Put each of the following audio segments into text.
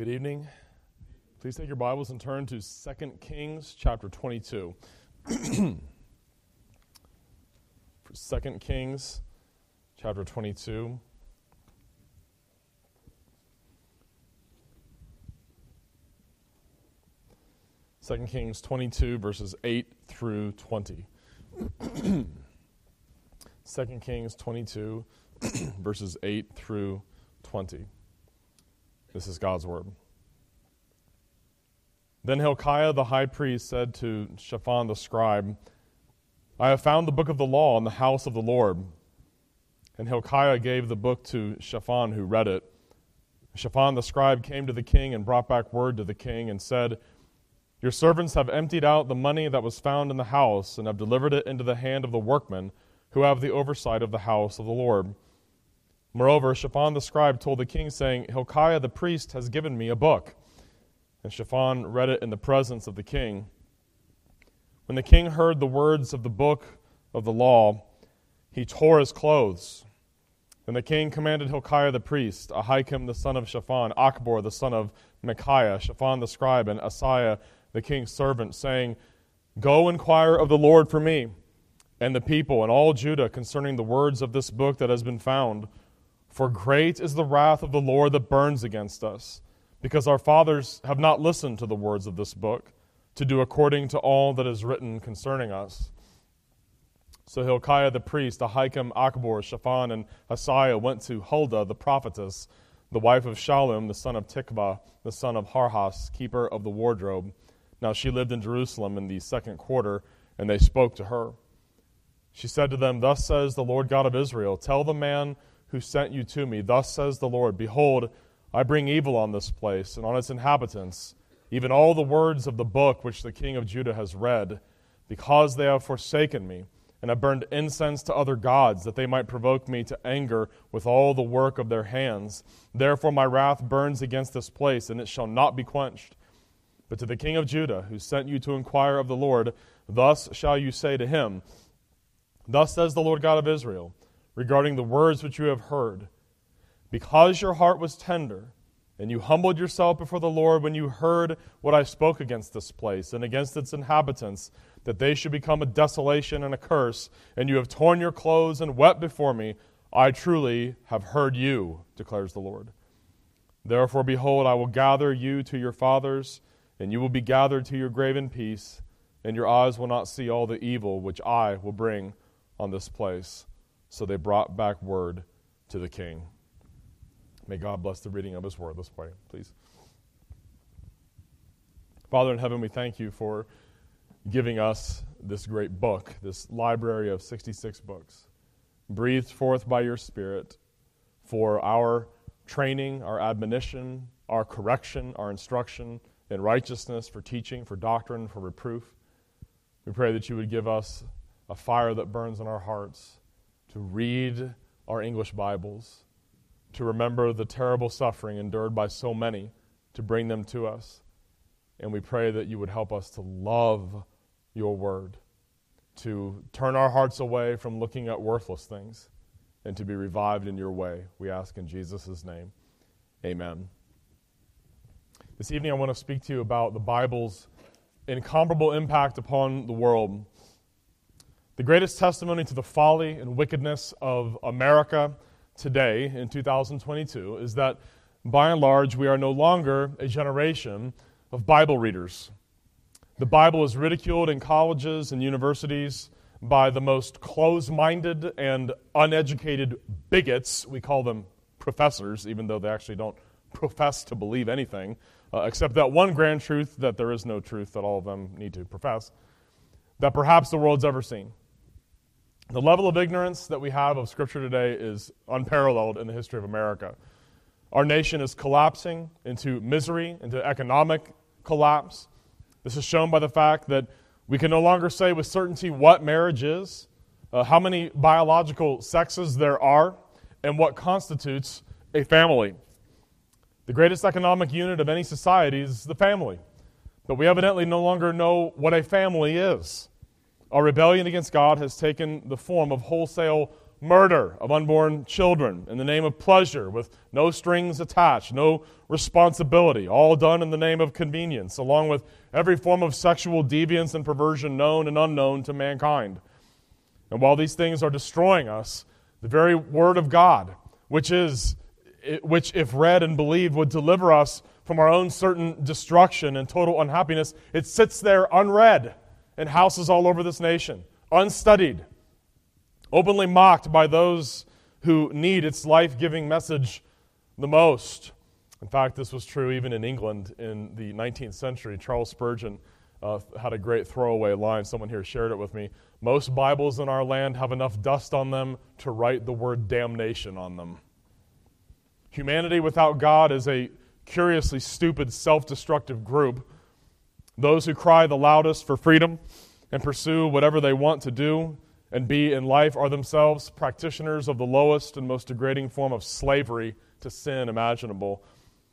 Good evening. Please take your Bibles and turn to 2 Kings chapter 22. For 2 Kings chapter 22. Second Kings 22, verses 8 through 20. 2 Kings 22, verses 8 through 20. This is God's word. Then Hilkiah the high priest said to Shaphan the scribe, I have found the book of the law in the house of the Lord. And Hilkiah gave the book to Shaphan, who read it. Shaphan the scribe came to the king and brought back word to the king and said, Your servants have emptied out the money that was found in the house and have delivered it into the hand of the workmen who have the oversight of the house of the Lord. Moreover, Shaphan the scribe told the king, saying, Hilkiah the priest has given me a book. And Shaphan read it in the presence of the king. When the king heard the words of the book of the law, he tore his clothes. Then the king commanded Hilkiah the priest, Ahikam the son of Shaphan, Achbor the son of Micaiah, Shaphan the scribe, and Asaiah the king's servant, saying, Go inquire of the Lord for me and the people and all Judah concerning the words of this book that has been found for great is the wrath of the Lord that burns against us, because our fathers have not listened to the words of this book, to do according to all that is written concerning us. So Hilkiah the priest, Ahikam, Achbor, Shaphan, and Asaiah went to Huldah the prophetess, the wife of Shallum, the son of Tikvah, the son of Harhas, keeper of the wardrobe. Now she lived in Jerusalem in the second quarter, and they spoke to her. She said to them, Thus says the Lord God of Israel, Tell the man who sent you to me. Thus says the Lord Behold, I bring evil on this place and on its inhabitants, even all the words of the book which the king of Judah has read, because they have forsaken me and have burned incense to other gods, that they might provoke me to anger with all the work of their hands. Therefore my wrath burns against this place, and it shall not be quenched. But to the king of Judah, who sent you to inquire of the Lord, thus shall you say to him, Thus says the Lord God of Israel regarding the words which you have heard. Because your heart was tender, and you humbled yourself before the Lord when you heard what I spoke against this place and against its inhabitants, that they should become a desolation and a curse, and you have torn your clothes and wept before me, I truly have heard you, declares the Lord. Therefore, behold, I will gather you to your fathers, and you will be gathered to your grave in peace, and your eyes will not see all the evil which I will bring on this place. So they brought back word to the king. May God bless the reading of his word. Let's pray, please. Father in heaven, we thank you for giving us this great book, this library of 66 books, breathed forth by your Spirit for our training, our admonition, our correction, our instruction in righteousness, for teaching, for doctrine, for reproof. We pray that you would give us a fire that burns in our hearts to read our English Bibles, to remember the terrible suffering endured by so many, to bring them to us. And we pray that you would help us to love your word, to turn our hearts away from looking at worthless things, and to be revived in your way. We ask in Jesus' name. Amen. This evening, I want to speak to you about the Bible's incomparable impact upon the world. The greatest testimony to the folly and wickedness of America today in 2022 is that, by and large, we are no longer a generation of Bible readers. The Bible is ridiculed in colleges and universities by the most close minded and uneducated bigots. We call them professors, even though they actually don't profess to believe anything, uh, except that one grand truth that there is no truth that all of them need to profess, that perhaps the world's ever seen. The level of ignorance that we have of Scripture today is unparalleled in the history of America. Our nation is collapsing into misery, into economic collapse. This is shown by the fact that we can no longer say with certainty what marriage is, uh, how many biological sexes there are, and what constitutes a family. The greatest economic unit of any society is the family. But we evidently no longer know what a family is. Our rebellion against God has taken the form of wholesale murder of unborn children, in the name of pleasure, with no strings attached, no responsibility, all done in the name of convenience, along with every form of sexual deviance and perversion known and unknown to mankind. And while these things are destroying us, the very Word of God, which is which, if read and believed, would deliver us from our own certain destruction and total unhappiness, it sits there unread in houses all over this nation, unstudied, openly mocked by those who need its life giving message the most. In fact, this was true even in England in the 19th century. Charles Spurgeon uh, had a great throwaway line. Someone here shared it with me. Most Bibles in our land have enough dust on them to write the word damnation on them. Humanity without God is a curiously stupid, self destructive group. Those who cry the loudest for freedom and pursue whatever they want to do and be in life are themselves practitioners of the lowest and most degrading form of slavery to sin imaginable.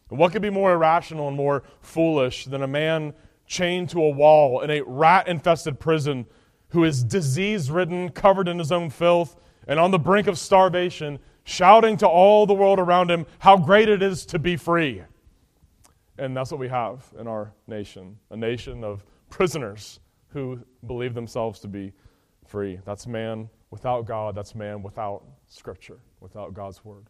And what could be more irrational and more foolish than a man chained to a wall in a rat infested prison who is disease ridden, covered in his own filth, and on the brink of starvation, shouting to all the world around him how great it is to be free? And that's what we have in our nation a nation of prisoners who believe themselves to be free. That's man without God. That's man without Scripture, without God's Word.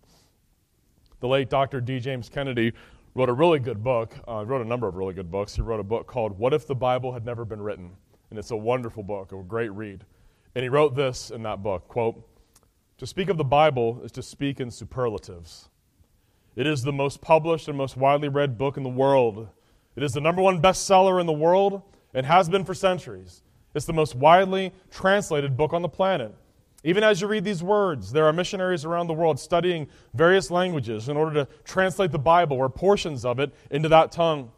The late Dr. D. James Kennedy wrote a really good book. Uh, wrote a number of really good books. He wrote a book called What If the Bible Had Never Been Written? And it's a wonderful book, a great read. And he wrote this in that book quote, To speak of the Bible is to speak in superlatives. It is the most published and most widely read book in the world. It is the number one bestseller in the world and has been for centuries. It's the most widely translated book on the planet. Even as you read these words, there are missionaries around the world studying various languages in order to translate the Bible or portions of it into that tongue.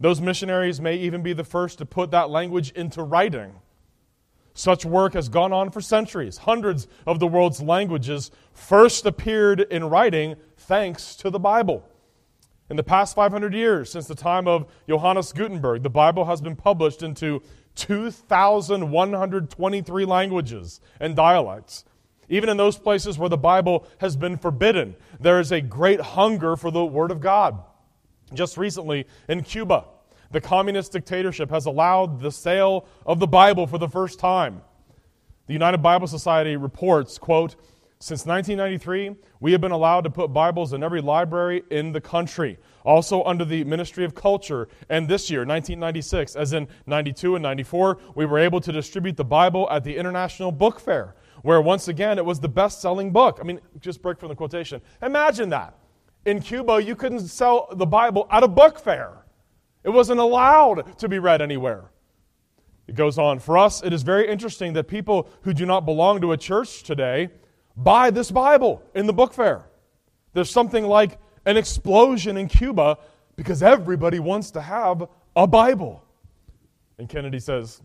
Those missionaries may even be the first to put that language into writing. Such work has gone on for centuries. Hundreds of the world's languages first appeared in writing thanks to the Bible. In the past 500 years, since the time of Johannes Gutenberg, the Bible has been published into 2,123 languages and dialects. Even in those places where the Bible has been forbidden, there is a great hunger for the Word of God. Just recently in Cuba, the communist dictatorship has allowed the sale of the Bible for the first time. The United Bible Society reports, quote, since 1993, we have been allowed to put Bibles in every library in the country, also under the Ministry of Culture. And this year, 1996, as in 92 and 94, we were able to distribute the Bible at the International Book Fair, where once again it was the best selling book. I mean, just break from the quotation. Imagine that. In Cuba, you couldn't sell the Bible at a book fair, it wasn't allowed to be read anywhere. It goes on. For us, it is very interesting that people who do not belong to a church today buy this Bible in the book fair. There's something like an explosion in Cuba because everybody wants to have a Bible. And Kennedy says,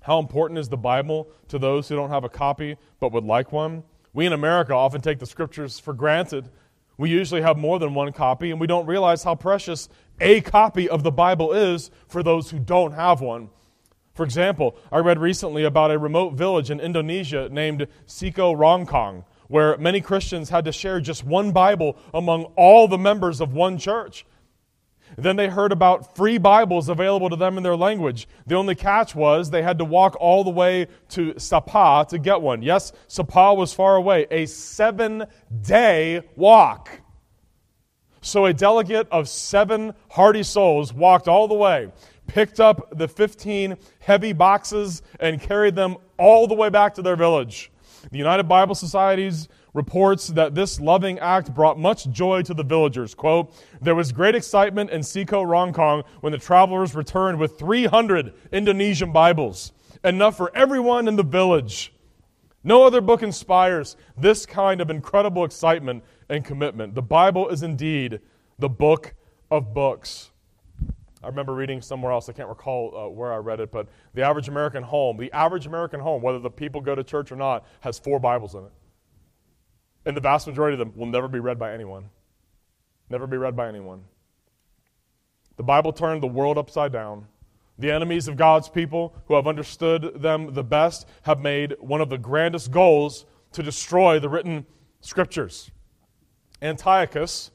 How important is the Bible to those who don't have a copy but would like one? We in America often take the scriptures for granted. We usually have more than one copy, and we don't realize how precious a copy of the Bible is for those who don't have one. For example, I read recently about a remote village in Indonesia named Siko Rongkong, where many Christians had to share just one Bible among all the members of one church. Then they heard about free Bibles available to them in their language. The only catch was they had to walk all the way to Sapa to get one. Yes, Sapa was far away, a seven day walk. So a delegate of seven hardy souls walked all the way picked up the 15 heavy boxes and carried them all the way back to their village. The United Bible Societies reports that this loving act brought much joy to the villagers. Quote, there was great excitement in Siko Rongkong when the travelers returned with 300 Indonesian Bibles, enough for everyone in the village. No other book inspires this kind of incredible excitement and commitment. The Bible is indeed the book of books. I remember reading somewhere else, I can't recall uh, where I read it, but the average American home, the average American home, whether the people go to church or not, has four Bibles in it. And the vast majority of them will never be read by anyone. Never be read by anyone. The Bible turned the world upside down. The enemies of God's people, who have understood them the best, have made one of the grandest goals to destroy the written scriptures. Antiochus,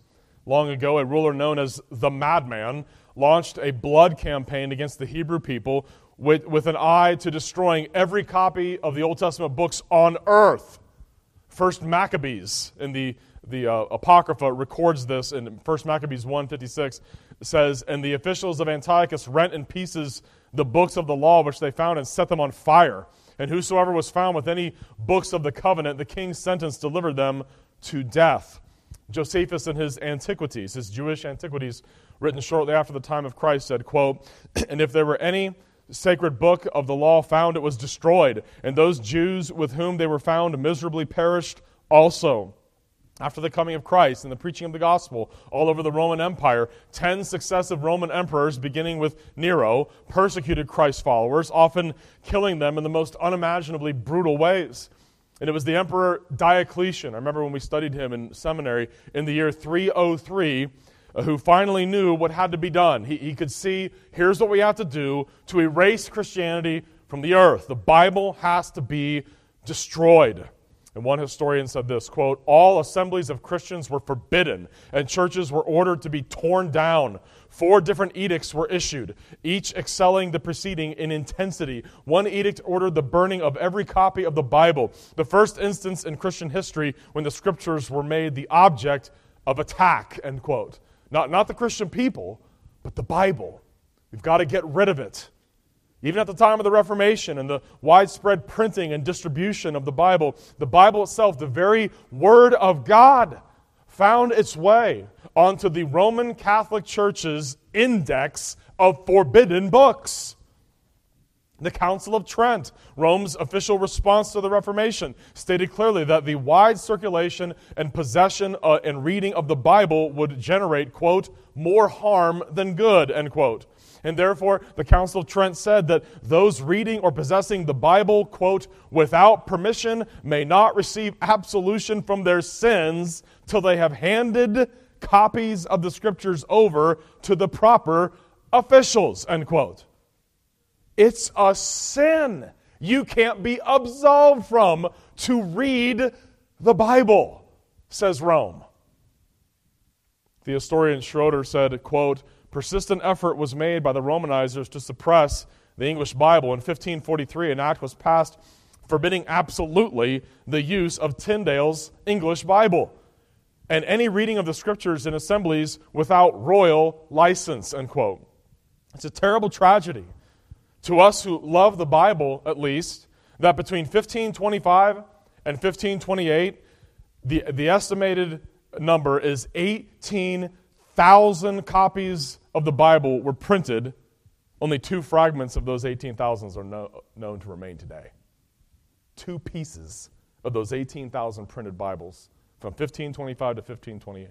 long ago a ruler known as the Madman, launched a blood campaign against the Hebrew people with, with an eye to destroying every copy of the Old Testament books on earth. First Maccabees in the, the uh, Apocrypha records this in First Maccabees 156 says, And the officials of Antiochus rent in pieces the books of the law which they found and set them on fire. And whosoever was found with any books of the covenant, the king's sentence delivered them to death. Josephus in his Antiquities, his Jewish Antiquities, written shortly after the time of Christ, said, quote, And if there were any sacred book of the law found, it was destroyed, and those Jews with whom they were found miserably perished also. After the coming of Christ and the preaching of the gospel all over the Roman Empire, ten successive Roman emperors, beginning with Nero, persecuted Christ's followers, often killing them in the most unimaginably brutal ways. And it was the Emperor Diocletian, I remember when we studied him in seminary in the year 303, uh, who finally knew what had to be done. He, he could see here's what we have to do to erase Christianity from the earth. The Bible has to be destroyed. And one historian said this quote, All assemblies of Christians were forbidden, and churches were ordered to be torn down. Four different edicts were issued, each excelling the preceding in intensity. One edict ordered the burning of every copy of the Bible, the first instance in Christian history when the scriptures were made the object of attack, end quote. Not, not the Christian people, but the Bible. We've got to get rid of it. Even at the time of the Reformation and the widespread printing and distribution of the Bible, the Bible itself, the very Word of God, found its way onto the Roman Catholic Church's index of forbidden books. The Council of Trent, Rome's official response to the Reformation, stated clearly that the wide circulation and possession uh, and reading of the Bible would generate, quote, more harm than good, end quote. And therefore, the Council of Trent said that those reading or possessing the Bible, quote, without permission may not receive absolution from their sins till they have handed copies of the scriptures over to the proper officials, end quote. It's a sin you can't be absolved from to read the Bible, says Rome. The historian Schroeder said, quote, persistent effort was made by the Romanizers to suppress the English Bible. In 1543, an act was passed forbidding absolutely the use of Tyndale's English Bible and any reading of the scriptures in assemblies without royal license, end quote. It's a terrible tragedy to us who love the Bible, at least, that between 1525 and 1528, the, the estimated number is 18,000 copies of the Bible were printed. Only two fragments of those 18,000 are no, known to remain today. Two pieces of those 18,000 printed Bibles from 1525 to 1528.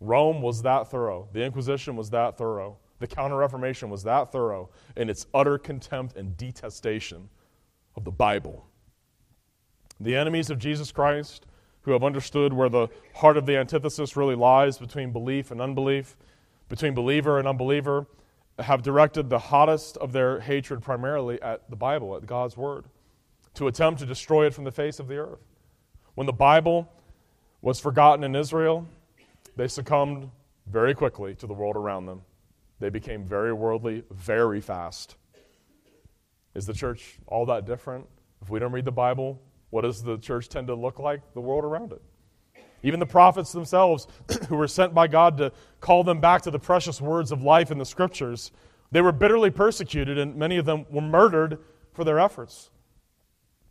Rome was that thorough. The Inquisition was that thorough. The Counter Reformation was that thorough in its utter contempt and detestation of the Bible. The enemies of Jesus Christ, who have understood where the heart of the antithesis really lies between belief and unbelief, between believer and unbeliever, have directed the hottest of their hatred primarily at the Bible, at God's Word, to attempt to destroy it from the face of the earth. When the Bible was forgotten in Israel, they succumbed very quickly to the world around them. They became very worldly very fast. Is the church all that different? If we don't read the Bible, what does the church tend to look like? The world around it. Even the prophets themselves, who were sent by God to call them back to the precious words of life in the scriptures, they were bitterly persecuted, and many of them were murdered for their efforts.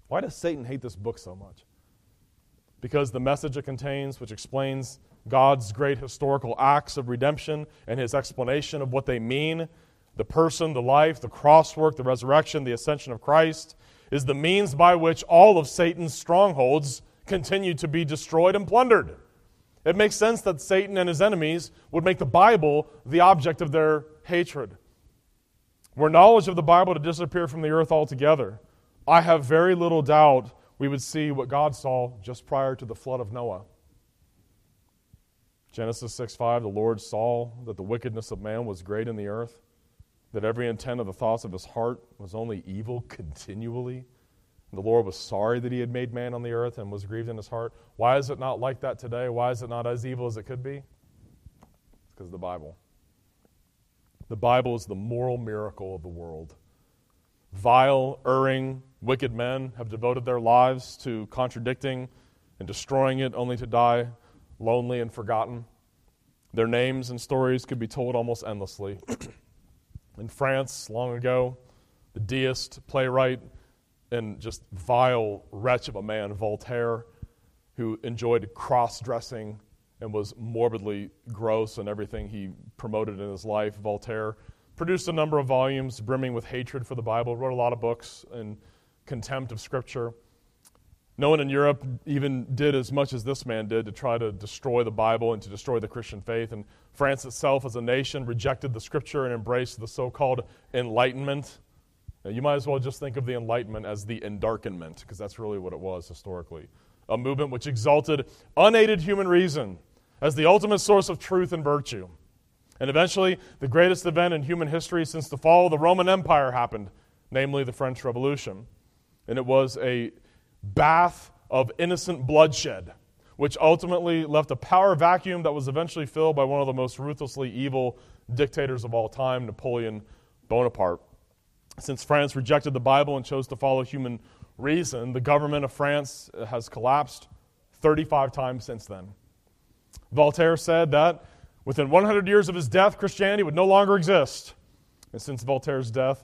Why does Satan hate this book so much? Because the message it contains, which explains God's great historical acts of redemption and his explanation of what they mean the person, the life, the crosswork, the resurrection, the ascension of Christ is the means by which all of Satan's strongholds continue to be destroyed and plundered. It makes sense that Satan and his enemies would make the Bible the object of their hatred. Were knowledge of the Bible to disappear from the earth altogether, I have very little doubt we would see what God saw just prior to the flood of Noah. Genesis 6 5, the Lord saw that the wickedness of man was great in the earth, that every intent of the thoughts of his heart was only evil continually. The Lord was sorry that he had made man on the earth and was grieved in his heart. Why is it not like that today? Why is it not as evil as it could be? It's because of the Bible. The Bible is the moral miracle of the world. Vile, erring, wicked men have devoted their lives to contradicting and destroying it only to die lonely and forgotten. Their names and stories could be told almost endlessly. In France, long ago, the deist, playwright, and just vile wretch of a man, Voltaire, who enjoyed cross dressing and was morbidly gross in everything he promoted in his life, Voltaire produced a number of volumes brimming with hatred for the Bible, wrote a lot of books in contempt of Scripture. No one in Europe even did as much as this man did to try to destroy the Bible and to destroy the Christian faith. And France itself, as a nation, rejected the Scripture and embraced the so called Enlightenment. You might as well just think of the Enlightenment as the Endarkenment, because that's really what it was historically. A movement which exalted unaided human reason as the ultimate source of truth and virtue. And eventually, the greatest event in human history since the fall of the Roman Empire happened, namely the French Revolution. And it was a bath of innocent bloodshed, which ultimately left a power vacuum that was eventually filled by one of the most ruthlessly evil dictators of all time, Napoleon Bonaparte. Since France rejected the Bible and chose to follow human reason, the government of France has collapsed 35 times since then. Voltaire said that within 100 years of his death, Christianity would no longer exist. And since Voltaire's death,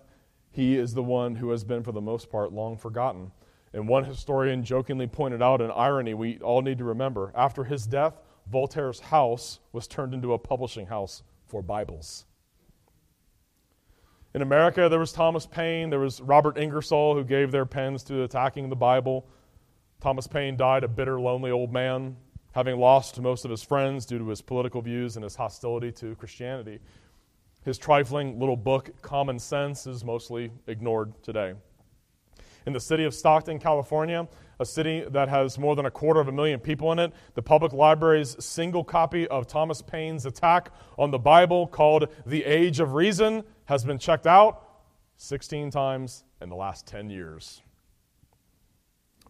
he is the one who has been, for the most part, long forgotten. And one historian jokingly pointed out an irony we all need to remember. After his death, Voltaire's house was turned into a publishing house for Bibles. In America, there was Thomas Paine, there was Robert Ingersoll, who gave their pens to attacking the Bible. Thomas Paine died a bitter, lonely old man, having lost most of his friends due to his political views and his hostility to Christianity. His trifling little book, Common Sense, is mostly ignored today in the city of Stockton, California, a city that has more than a quarter of a million people in it. The public library's single copy of Thomas Paine's attack on the Bible, called The Age of Reason, has been checked out 16 times in the last 10 years.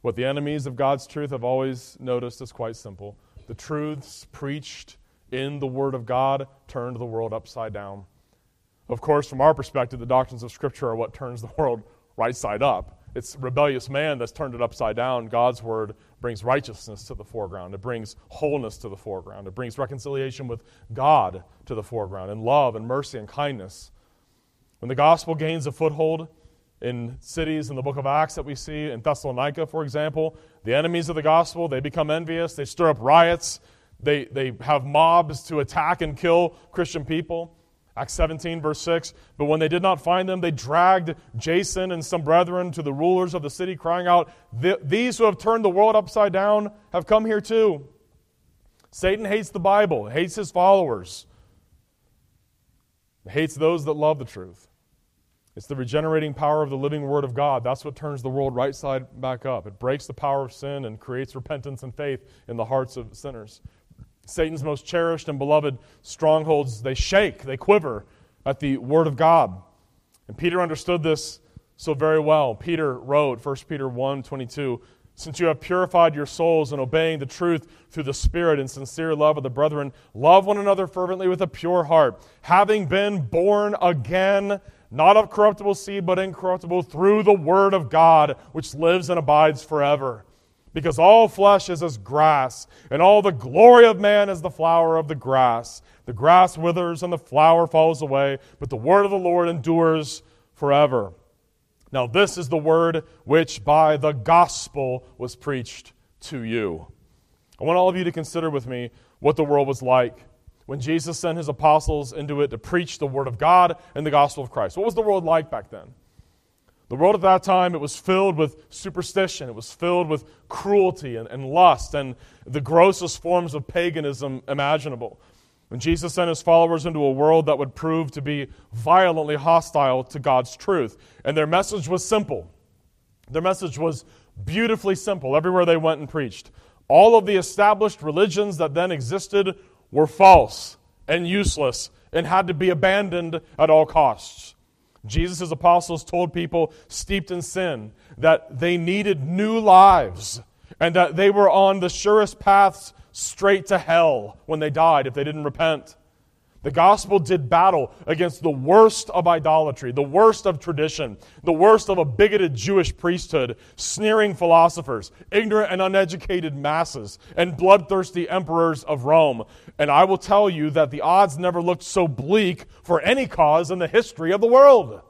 What the enemies of God's truth have always noticed is quite simple the truths preached in the Word of God turned the world upside down. Of course, from our perspective, the doctrines of Scripture are what turns the world right side up. It's rebellious man that's turned it upside down. God's word brings righteousness to the foreground. It brings wholeness to the foreground. It brings reconciliation with God to the foreground, and love and mercy and kindness. When the gospel gains a foothold in cities in the book of Acts that we see in Thessalonica, for example, the enemies of the gospel, they become envious. They stir up riots. They, they have mobs to attack and kill Christian people. Acts 17, verse 6. But when they did not find them, they dragged Jason and some brethren to the rulers of the city, crying out, These who have turned the world upside down have come here too. Satan hates the Bible, hates his followers, hates those that love the truth. It's the regenerating power of the living Word of God. That's what turns the world right side back up. It breaks the power of sin and creates repentance and faith in the hearts of sinners. Satan's most cherished and beloved strongholds, they shake, they quiver at the word of God. And Peter understood this so very well. Peter wrote, 1 Peter 1 22, since you have purified your souls in obeying the truth through the Spirit and sincere love of the brethren, love one another fervently with a pure heart, having been born again, not of corruptible seed, but incorruptible, through the Word of God, which lives and abides forever because all flesh is as grass, and all the glory of man is the flower of the grass. The grass withers and the flower falls away, but the word of the Lord endures forever. Now, this is the word which by the gospel was preached to you. I want all of you to consider with me what the world was like when Jesus sent his apostles into it to preach the word of God and the gospel of Christ. What was the world like back then? The world at that time, it was filled with superstition. It was filled with cruelty and, and lust and the grossest forms of paganism imaginable. And Jesus sent his followers into a world that would prove to be violently hostile to God's truth. And their message was simple. Their message was beautifully simple everywhere they went and preached. All of the established religions that then existed were false and useless and had to be abandoned at all costs. Jesus' apostles told people steeped in sin that they needed new lives and that they were on the surest paths straight to hell when they died if they didn't repent. The gospel did battle against the worst of idolatry, the worst of tradition, the worst of a bigoted Jewish priesthood, sneering philosophers, ignorant and uneducated masses, and bloodthirsty emperors of Rome. And I will tell you that the odds never looked so bleak for any cause in the history of the world.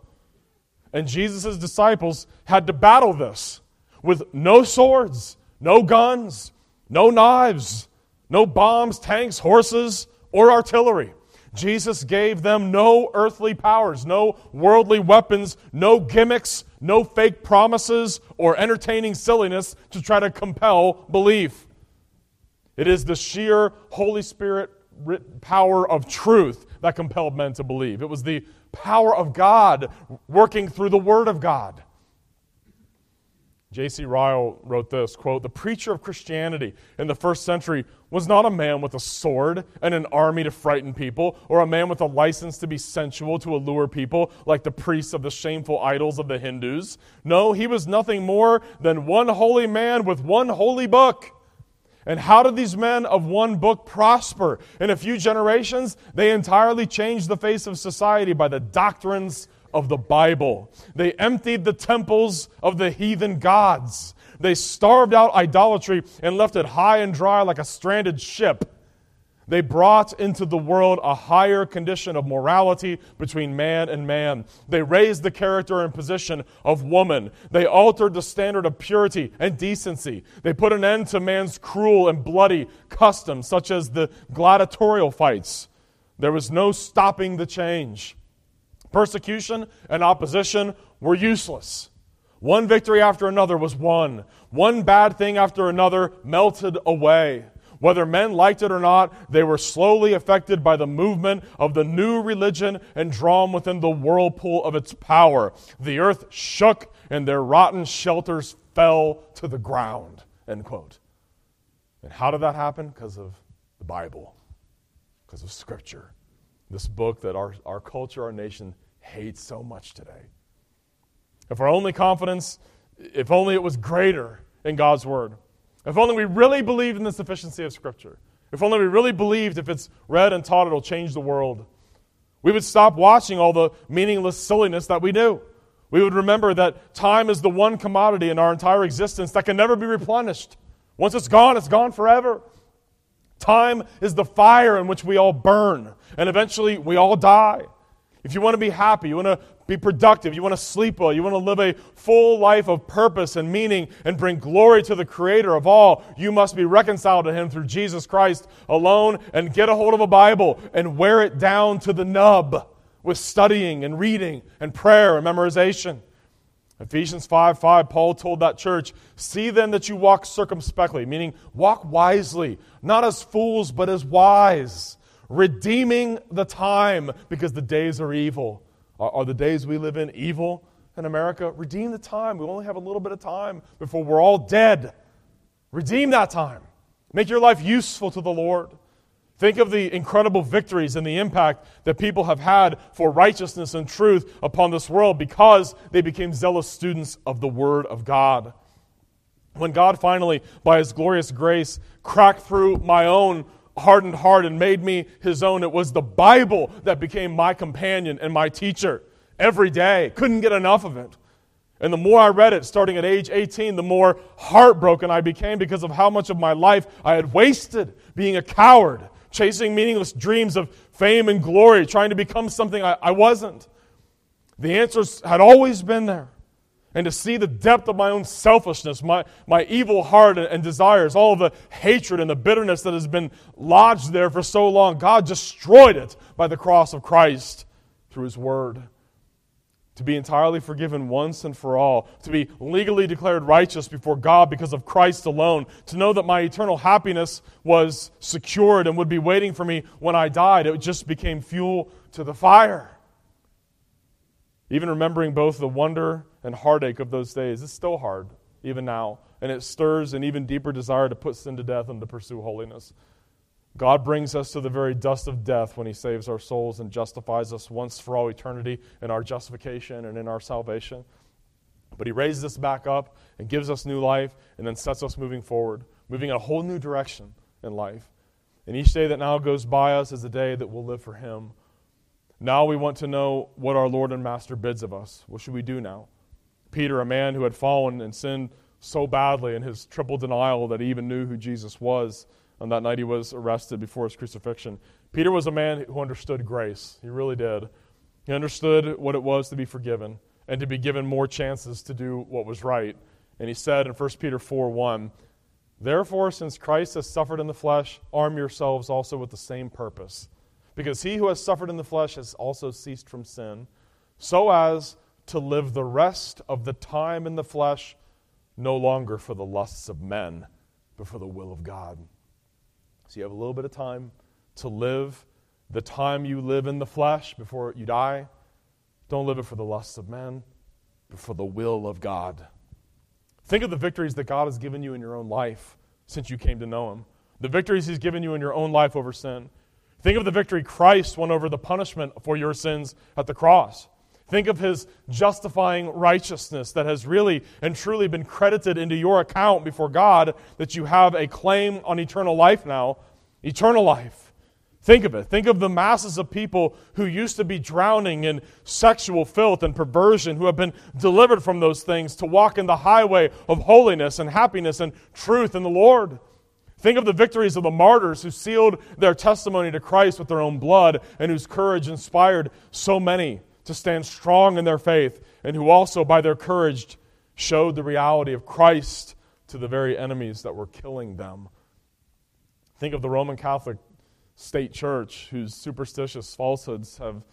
And Jesus' disciples had to battle this with no swords, no guns, no knives, no bombs, tanks, horses, or artillery. Jesus gave them no earthly powers, no worldly weapons, no gimmicks, no fake promises, or entertaining silliness to try to compel belief. It is the sheer Holy Spirit power of truth that compelled men to believe. It was the power of God working through the Word of God. J.C. Ryle wrote this quote, The preacher of Christianity in the first century was not a man with a sword and an army to frighten people, or a man with a license to be sensual to allure people like the priests of the shameful idols of the Hindus. No, he was nothing more than one holy man with one holy book. And how did these men of one book prosper? In a few generations, they entirely changed the face of society by the doctrines of the Bible. They emptied the temples of the heathen gods. They starved out idolatry and left it high and dry like a stranded ship. They brought into the world a higher condition of morality between man and man. They raised the character and position of woman. They altered the standard of purity and decency. They put an end to man's cruel and bloody customs, such as the gladiatorial fights. There was no stopping the change. Persecution and opposition were useless. One victory after another was won. One bad thing after another melted away. Whether men liked it or not, they were slowly affected by the movement of the new religion and drawn within the whirlpool of its power. The earth shook and their rotten shelters fell to the ground. End quote. And how did that happen? Because of the Bible, because of Scripture. This book that our, our culture, our nation hates so much today. If our only confidence, if only it was greater in God's Word, if only we really believed in the sufficiency of Scripture, if only we really believed if it's read and taught, it'll change the world, we would stop watching all the meaningless silliness that we do. We would remember that time is the one commodity in our entire existence that can never be replenished. Once it's gone, it's gone forever. Time is the fire in which we all burn, and eventually we all die. If you want to be happy, you want to be productive, you want to sleep well, you want to live a full life of purpose and meaning and bring glory to the Creator of all, you must be reconciled to Him through Jesus Christ alone and get a hold of a Bible and wear it down to the nub with studying and reading and prayer and memorization. Ephesians 5 5, Paul told that church, See then that you walk circumspectly, meaning walk wisely, not as fools, but as wise redeeming the time because the days are evil. Are, are, the days we live in evil in America? Redeem the time. We only have a little bit of time before we're all dead. Redeem that time. Make your life useful to the Lord. Think of the incredible victories and the impact that people have had for righteousness and truth upon this world because they became zealous students of the Word of God. When God finally, by His glorious grace, cracked through my own hardened heart and made me his own. It was the Bible that became my companion and my teacher every day. Couldn't get enough of it. And the more I read it, starting at age 18, the more heartbroken I became because of how much of my life I had wasted being a coward, chasing meaningless dreams of fame and glory, trying to become something I, I wasn't. The answers had always been there and to see the depth of my own selfishness, my, my evil heart and, and, desires, all the hatred and the bitterness that has been lodged there for so long. God destroyed it by the cross of Christ through His Word. To be entirely forgiven once and for all, to be legally declared righteous before God because of Christ alone, to know that my eternal happiness was secured and would be waiting for me when I died, it just became fuel to the fire. Even remembering both the wonder and heartache of those days is still hard, even now. And it stirs an even deeper desire to put sin to death and to pursue holiness. God brings us to the very dust of death when He saves our souls and justifies us once for all eternity in our justification and in our salvation. But He raises us back up and gives us new life and then sets us moving forward, moving in a whole new direction in life. And each day that now goes by us is a day that we'll live for Him. Now we want to know what our Lord and Master bids of us. What should we do now? Peter, a man who had fallen and sinned so badly in his triple denial that he even knew who Jesus was, on that night he was arrested before his crucifixion. Peter was a man who understood grace. He really did. He understood what it was to be forgiven and to be given more chances to do what was right. And he said in 1 Peter 4 1, Therefore, since Christ has suffered in the flesh, arm yourselves also with the same purpose. Because he who has suffered in the flesh has also ceased from sin, so as to live the rest of the time in the flesh no longer for the lusts of men, but for the will of God. So you have a little bit of time to live the time you live in the flesh before you die. Don't live it for the lusts of men, but for the will of God. Think of the victories that God has given you in your own life since you came to know Him, the victories He's given you in your own life over sin. Think of the victory Christ won over the punishment for your sins at the cross. Think of his justifying righteousness that has really and truly been credited into your account before God that you have a claim on eternal life now. Eternal life. Think of it. Think of the masses of people who used to be drowning in sexual filth and perversion, who have been delivered from those things to walk in the highway of holiness and happiness and truth in the Lord. Think of the victories of the martyrs who sealed their testimony to Christ with their own blood and whose courage inspired so many to stand strong in their faith, and who also, by their courage, showed the reality of Christ to the very enemies that were killing them. Think of the Roman Catholic state church, whose superstitious falsehoods have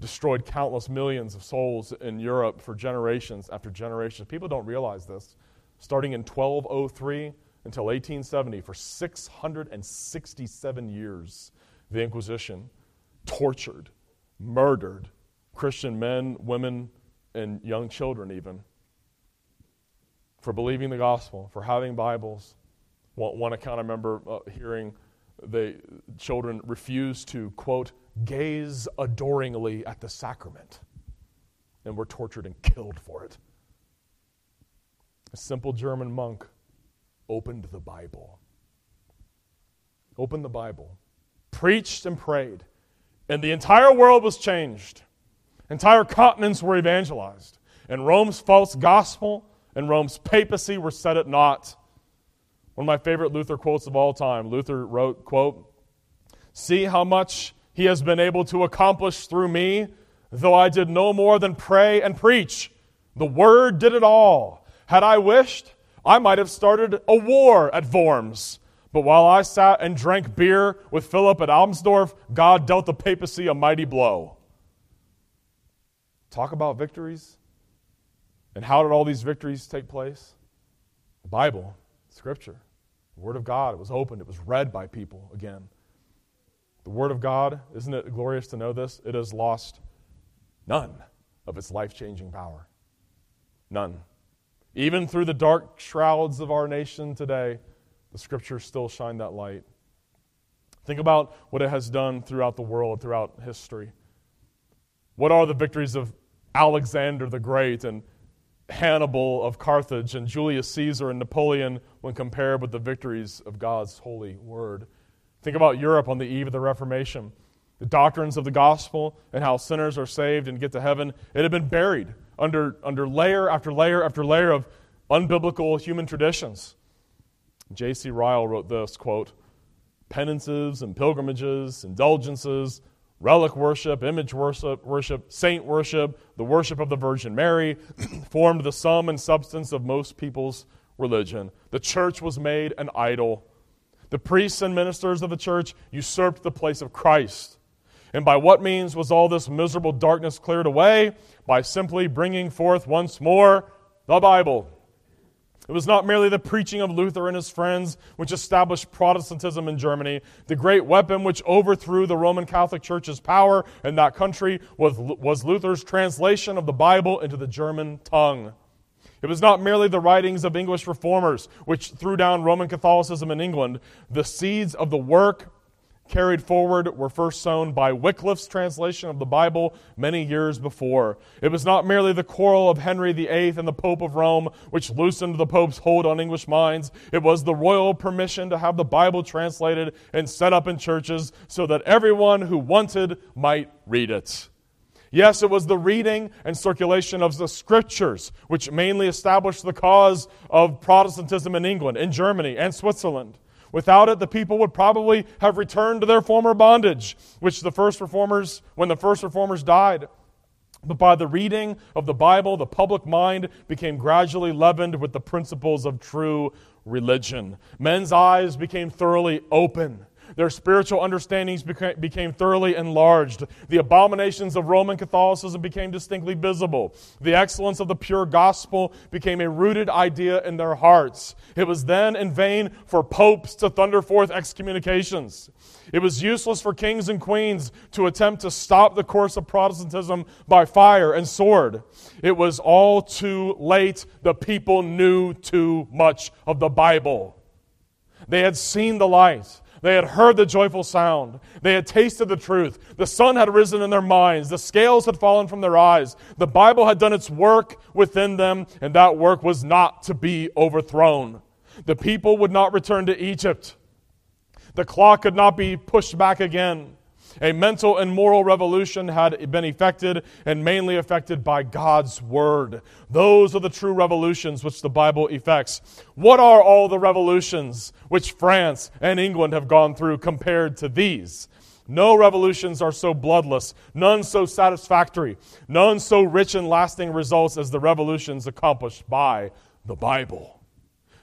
destroyed countless millions of souls in Europe for generations after generations. People don't realize this. Starting in 1203 until 1870, for 667 years, the Inquisition tortured, murdered, Christian men, women, and young children, even, for believing the gospel, for having Bibles. One, one account I remember uh, hearing the children refused to, quote, gaze adoringly at the sacrament, and were tortured and killed for it. A simple German monk opened the Bible. Opened the Bible, preached and prayed, and the entire world was changed. Entire continents were evangelized, and Rome's false gospel and Rome's papacy were set at naught. One of my favorite Luther quotes of all time, Luther wrote, quote, See how much he has been able to accomplish through me, though I did no more than pray and preach. The word did it all. Had I wished, I might have started a war at Worms. But while I sat and drank beer with Philip at Amsdorf, God dealt the papacy a mighty blow. Talk about victories. And how did all these victories take place? The Bible, Scripture, the Word of God. It was opened, it was read by people again. The Word of God, isn't it glorious to know this? It has lost none of its life changing power. None. Even through the dark shrouds of our nation today, the Scriptures still shine that light. Think about what it has done throughout the world, throughout history. What are the victories of Alexander the Great and Hannibal of Carthage and Julius Caesar and Napoleon when compared with the victories of God's holy word. Think about Europe on the eve of the Reformation. The doctrines of the gospel and how sinners are saved and get to heaven, it had been buried under, under layer after layer after layer of unbiblical human traditions. J.C. Ryle wrote this quote, penances and pilgrimages, indulgences, relic worship, image worship, worship, saint worship, the worship of the Virgin Mary formed the sum and substance of most people's religion. The church was made an idol. The priests and ministers of the church usurped the place of Christ. And by what means was all this miserable darkness cleared away? By simply bringing forth once more the Bible. It was not merely the preaching of Luther and his friends which established Protestantism in Germany. The great weapon which overthrew the Roman Catholic Church's power in that country was, was Luther's translation of the Bible into the German tongue. It was not merely the writings of English reformers which threw down Roman Catholicism in England. The seeds of the work carried forward were first sown by Wycliffe's translation of the Bible many years before. It was not merely the quarrel of Henry VIII and the Pope of Rome which loosened the Pope's hold on English minds. It was the royal permission to have the Bible translated and set up in churches so that everyone who wanted might read it. Yes, it was the reading and circulation of the scriptures which mainly established the cause of Protestantism in England, in Germany, and Switzerland. Without it, the people would probably have returned to their former bondage, which the first reformers, when the first reformers died. But by the reading of the Bible, the public mind became gradually leavened with the principles of true religion. Men's eyes became thoroughly open. Their spiritual understandings became, became thoroughly enlarged. The abominations of Roman Catholicism became distinctly visible. The excellence of the pure gospel became a rooted idea in their hearts. It was then in vain for popes to thunder forth excommunications. It was useless for kings and queens to attempt to stop the course of Protestantism by fire and sword. It was all too late. The people knew too much of the Bible. They had seen the light. They had heard the joyful sound. They had tasted the truth. The sun had risen in their minds. The scales had fallen from their eyes. The Bible had done its work within them, and that work was not to be overthrown. The people would not return to Egypt. The clock could not be pushed back again. A mental and moral revolution had been effected and mainly affected by God's Word. Those are the true revolutions which the Bible effects. What are all the revolutions which France and England have gone through compared to these? No revolutions are so bloodless, none so satisfactory, none so rich in lasting results as the revolutions accomplished by the Bible.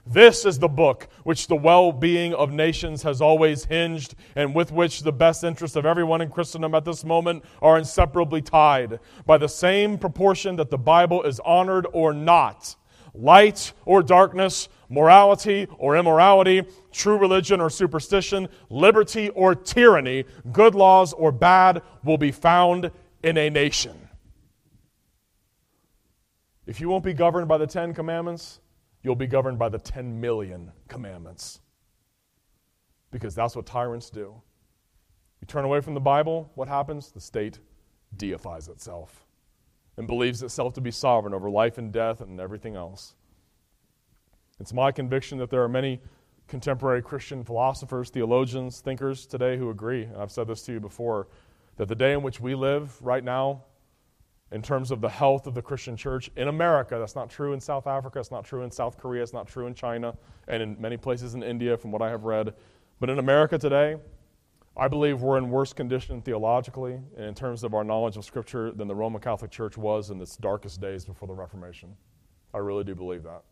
This is the book which the well being of nations has always hinged, and with which the best interests of everyone in Christendom at this moment are inseparably tied. By the same proportion that the Bible is honored or not, light or darkness, morality or immorality, true religion or superstition, liberty or tyranny, good laws or bad, will be found in a nation. If you won't be governed by the Ten Commandments, you'll be governed by the 10 million commandments. Because that's what tyrants do. You turn away from the Bible, what happens? The state deifies itself and believes itself to be sovereign over life and death and everything else. It's my conviction that there are many contemporary Christian philosophers, theologians, thinkers today who agree, and I've said this to you before, that the day in which we live right now in terms of the health of the Christian church in America. That's not true in South Africa. It's not true in South Korea. It's not true in China and in many places in India, from what I have read. But in America today, I believe we're in worse condition theologically and in terms of our knowledge of Scripture than the Roman Catholic Church was in its darkest days before the Reformation. I really do believe that.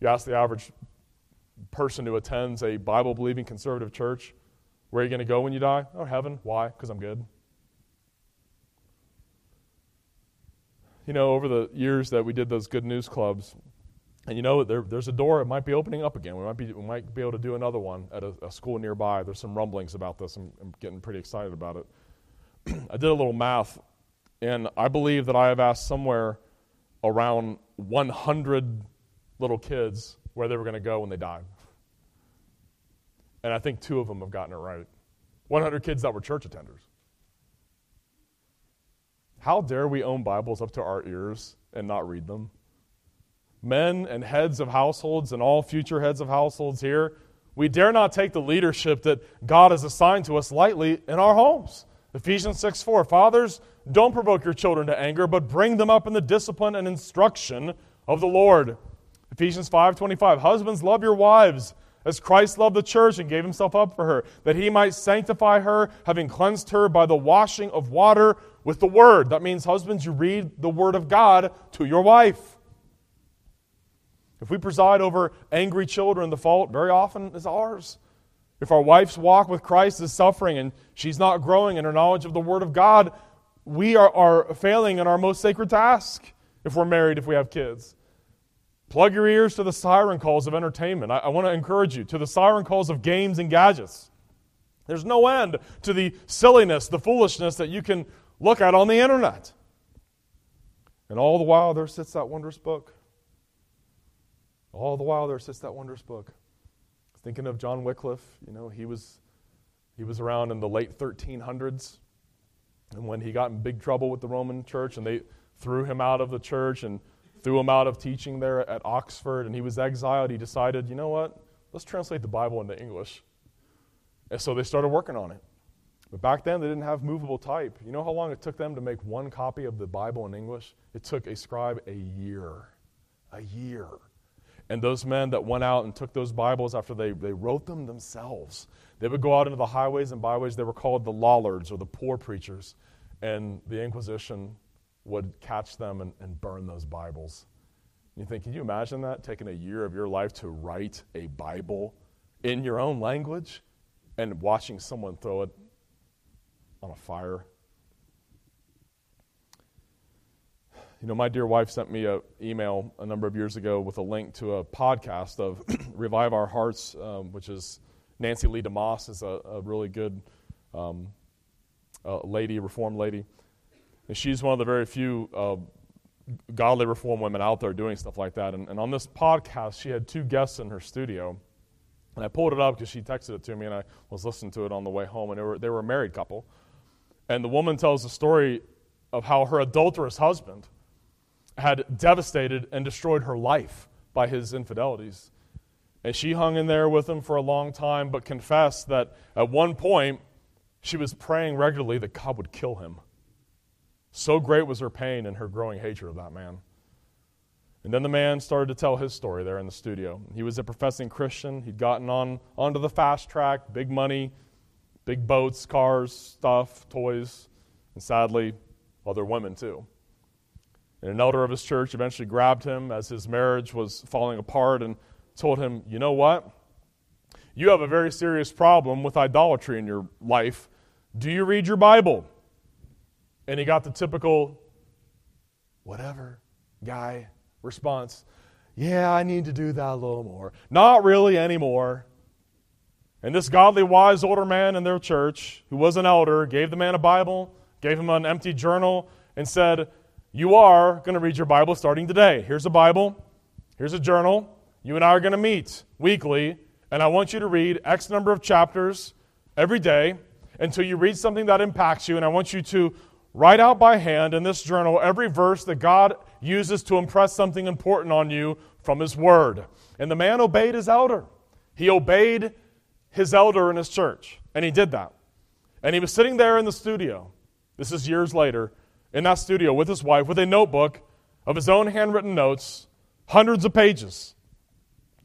You ask the average person who attends a Bible believing conservative church, where are you going to go when you die? Oh, heaven. Why? Because I'm good. You know, over the years that we did those good news clubs, and you know, there, there's a door, it might be opening up again. We might be, we might be able to do another one at a, a school nearby. There's some rumblings about this. I'm, I'm getting pretty excited about it. I did a little math, and I believe that I have asked somewhere around 100 little kids where they were going to go when they died. And I think two of them have gotten it right. 100 kids that were church attenders. How dare we own Bibles up to our ears and not read them? Men and heads of households and all future heads of households here, we dare not take the leadership that God has assigned to us lightly in our homes. Ephesians 6 4. Fathers, don't provoke your children to anger, but bring them up in the discipline and instruction of the Lord. Ephesians 5 25. Husbands, love your wives as Christ loved the church and gave himself up for her, that he might sanctify her, having cleansed her by the washing of water with the word. That means, husbands, you read the word of God to your wife. If we preside over angry children, the fault very often is ours. If our wife's walk with Christ is suffering and she's not growing in her knowledge of the Word of God, we are, are failing in our most sacred task if we're married, if we have kids. Plug your ears to the siren calls of entertainment. I, I want to encourage you to the siren calls of games and gadgets. There's no end to the silliness, the foolishness that you can look at on the internet. And all the while, there sits that wondrous book. All the while, there sits that wondrous book. Thinking of John Wycliffe, you know, he was He was around in the late 1300s. And when he got in big trouble with the Roman church and they threw him out of the church and threw him out of teaching there at Oxford and he was exiled, he decided, you know what? Let's translate the Bible into English. And so they started working on it. But back then, they didn't have movable type. You know how long it took them to make one copy of the Bible in English? It took a scribe a year. A year. And those men that went out and took those Bibles after they, they wrote them themselves, they would go out into the highways and byways. They were called the Lollards or the poor preachers. And the Inquisition would catch them and, and burn those Bibles. And you think, can you imagine that? Taking a year of your life to write a Bible in your own language and watching someone throw it on a fire. You know, my dear wife sent me an email a number of years ago with a link to a podcast of Revive Our Hearts, um, which is Nancy Leigh DeMoss is a, a really good um, lady, reformed lady. And she's one of the very few uh, godly reform women out there doing stuff like that. And, and on this podcast, she had two guests in her studio. And I pulled it up because she texted it to me, and I was listening to it on the way home. And they were, they were a married couple. And the woman tells the story of how her adulterous husband had devastated and destroyed her life by his infidelities. And she hung in there with him for a long time, but confessed that at one point she was praying regularly that God would kill him. So great was her pain and her growing hatred of that man. And then the man started to tell his story there in the studio. He was a professing Christian. He'd gotten on onto the fast track, big money, big boats, cars, stuff, toys, and sadly, other women too. And an elder of his church eventually grabbed him as his marriage was falling apart and told him, You know what? You have a very serious problem with idolatry in your life. Do you read your Bible? And he got the typical, whatever, guy response. Yeah, I need to do that a little more. Not really anymore. And this godly, wise older man in their church, who was an elder, gave the man a Bible, gave him an empty journal, and said, You are going to read your Bible starting today. Here's a Bible, here's a journal. You and I are going to meet weekly, and I want you to read X number of chapters every day until you read something that impacts you, and I want you to write out by hand in this journal every verse that God uses to impress something important on you from His Word. And the man obeyed his elder. He obeyed his elder in his church. And he did that. And he was sitting there in the studio, this is years later, in that studio with his wife with a notebook of his own handwritten notes, hundreds of pages.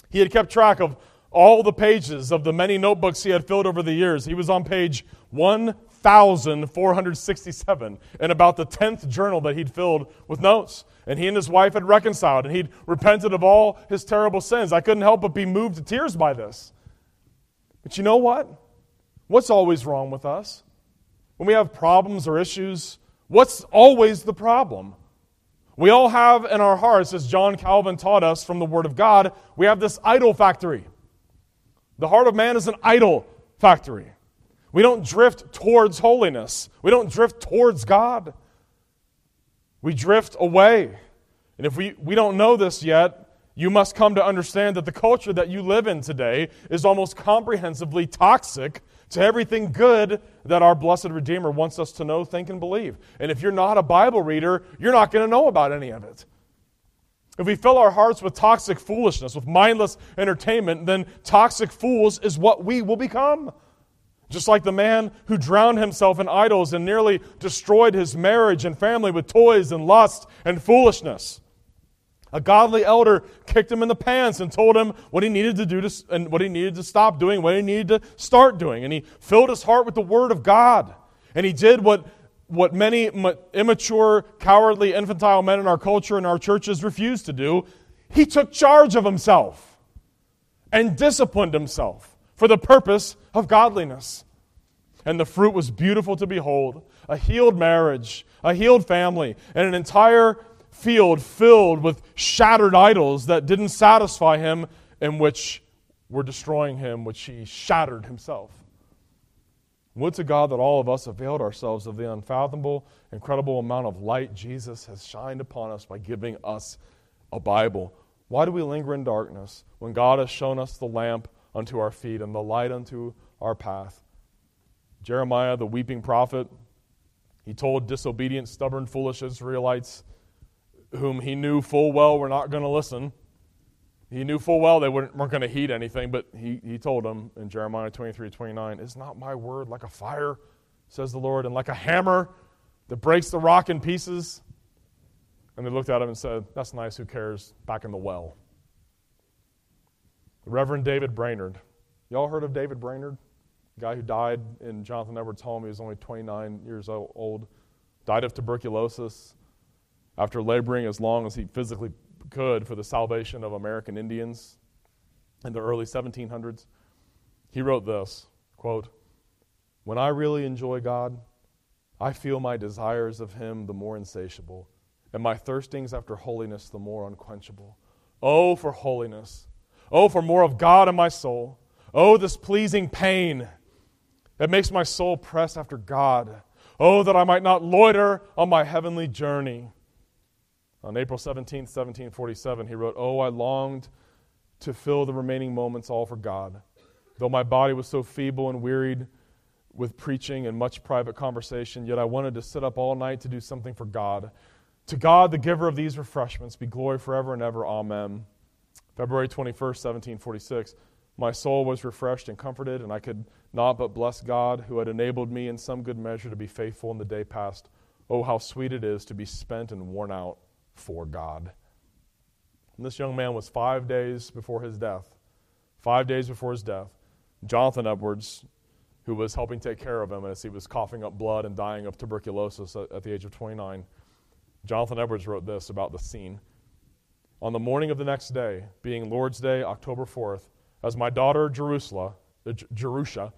He had kept track of all the pages of the many notebooks he had filled over the years. He was on page 1,467 in about the 10th journal that he'd filled with notes. And he and his wife had reconciled, and he'd repented of all his terrible sins. I couldn't help but be moved to tears by this. But you know what? What's always wrong with us? When we have problems or issues, what's always the problem? We all have in our hearts, as John Calvin taught us from the Word of God, we have this idol factory. The heart of man is an idol factory. We don't drift towards holiness, we don't drift towards God. We drift away. And if we, we don't know this yet, you must come to understand that the culture that you live in today is almost comprehensively toxic to everything good that our blessed Redeemer wants us to know, think, and believe. And if you're not a Bible reader, you're not going to know about any of it. If we fill our hearts with toxic foolishness, with mindless entertainment, then toxic fools is what we will become. Just like the man who drowned himself in idols and nearly destroyed his marriage and family with toys and lust and foolishness. A godly elder kicked him in the pants and told him what he needed to do to, and what he needed to stop doing, what he needed to start doing. And he filled his heart with the Word of God. And he did what, what many immature, cowardly, infantile men in our culture and our churches refuse to do. He took charge of himself and disciplined himself for the purpose of godliness. And the fruit was beautiful to behold a healed marriage, a healed family, and an entire field filled with shattered idols that didn't satisfy him and which were destroying him, which he shattered himself. Would to God that all of us availed ourselves of the unfathomable, incredible amount of light Jesus has shined upon us by giving us a Bible. Why do we linger in darkness when God has shown us the lamp unto our feet and the light unto our path? Jeremiah, the weeping prophet, he told disobedient, stubborn, foolish Israelites, whom he knew full well were not going to listen. He knew full well they weren't, weren't going to heed anything, but he, he told them in Jeremiah 23 29, Is not my word like a fire, says the Lord, and like a hammer that breaks the rock in pieces? And they looked at him and said, That's nice, who cares? Back in the well. The Reverend David Brainerd. Y'all heard of David Brainerd? The guy who died in Jonathan Edwards' home. He was only 29 years old. Died of tuberculosis after laboring as long as he physically could for the salvation of American Indians in the early 1700s. He wrote this quote, When I really enjoy God, I feel my desires of Him the more insatiable, and my thirstings after holiness the more unquenchable. Oh, for holiness! Oh, for more of God in my soul! Oh, this pleasing pain that makes my soul press after God! Oh, that I might not loiter on my heavenly journey on April 17, 1747, he wrote, Oh, I longed to fill the remaining moments all for God. Though my body was so feeble and wearied with preaching and much private conversation, yet I wanted to sit up all night to do something for God. To God, the giver of these refreshments, be glory forever and ever. Amen. February 21st, 1746. My soul was refreshed and comforted, and I could not but bless God, who had enabled me in some good measure to be faithful in the day past. Oh, how sweet it is to be spent and worn out for God. And this young man was five days before his death. Five days before his death, Jonathan Edwards, who was helping take care of him as he was coughing up blood and dying of tuberculosis at, at the age of 29, Jonathan Edwards wrote this about the scene. On the morning of the next day, being Lord's Day, October 4th, as my daughter Jerusha, uh, Jerusha,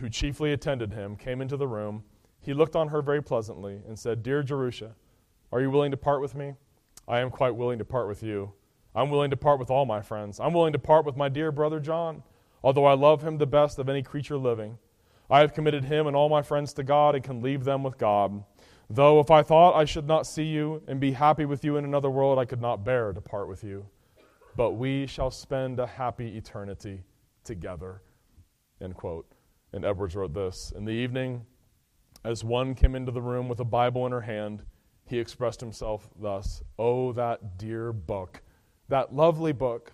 who chiefly attended him, came into the room, he looked on her very pleasantly and said, Dear Jerusha, are you willing to part with me? I am quite willing to part with you. I'm willing to part with all my friends. I'm willing to part with my dear brother John, although I love him the best of any creature living. I have committed him and all my friends to God and can leave them with God. Though if I thought I should not see you and be happy with you in another world, I could not bear to part with you. But we shall spend a happy eternity together. End quote. And Edwards wrote this In the evening, as one came into the room with a Bible in her hand, he expressed himself thus Oh, that dear book, that lovely book.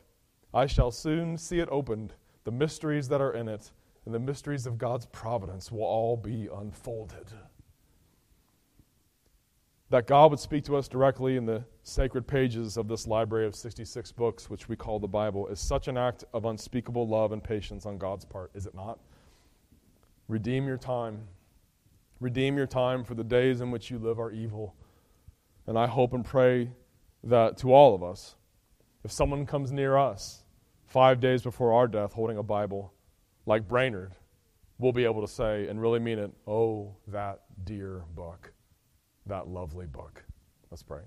I shall soon see it opened. The mysteries that are in it and the mysteries of God's providence will all be unfolded. That God would speak to us directly in the sacred pages of this library of 66 books, which we call the Bible, is such an act of unspeakable love and patience on God's part, is it not? Redeem your time. Redeem your time, for the days in which you live are evil. And I hope and pray that to all of us, if someone comes near us five days before our death holding a Bible, like Brainerd, we'll be able to say and really mean it, oh, that dear book, that lovely book. Let's pray.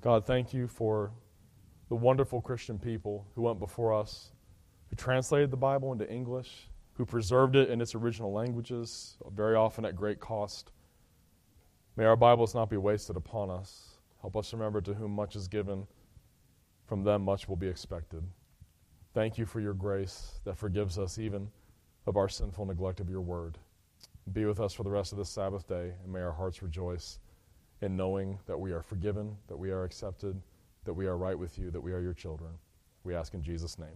God, thank you for the wonderful Christian people who went before us, who translated the Bible into English, who preserved it in its original languages, very often at great cost. May our Bibles not be wasted upon us. Help us remember to whom much is given, from them much will be expected. Thank you for your grace that forgives us even of our sinful neglect of your word. Be with us for the rest of this Sabbath day, and may our hearts rejoice in knowing that we are forgiven, that we are accepted, that we are right with you, that we are your children. We ask in Jesus' name.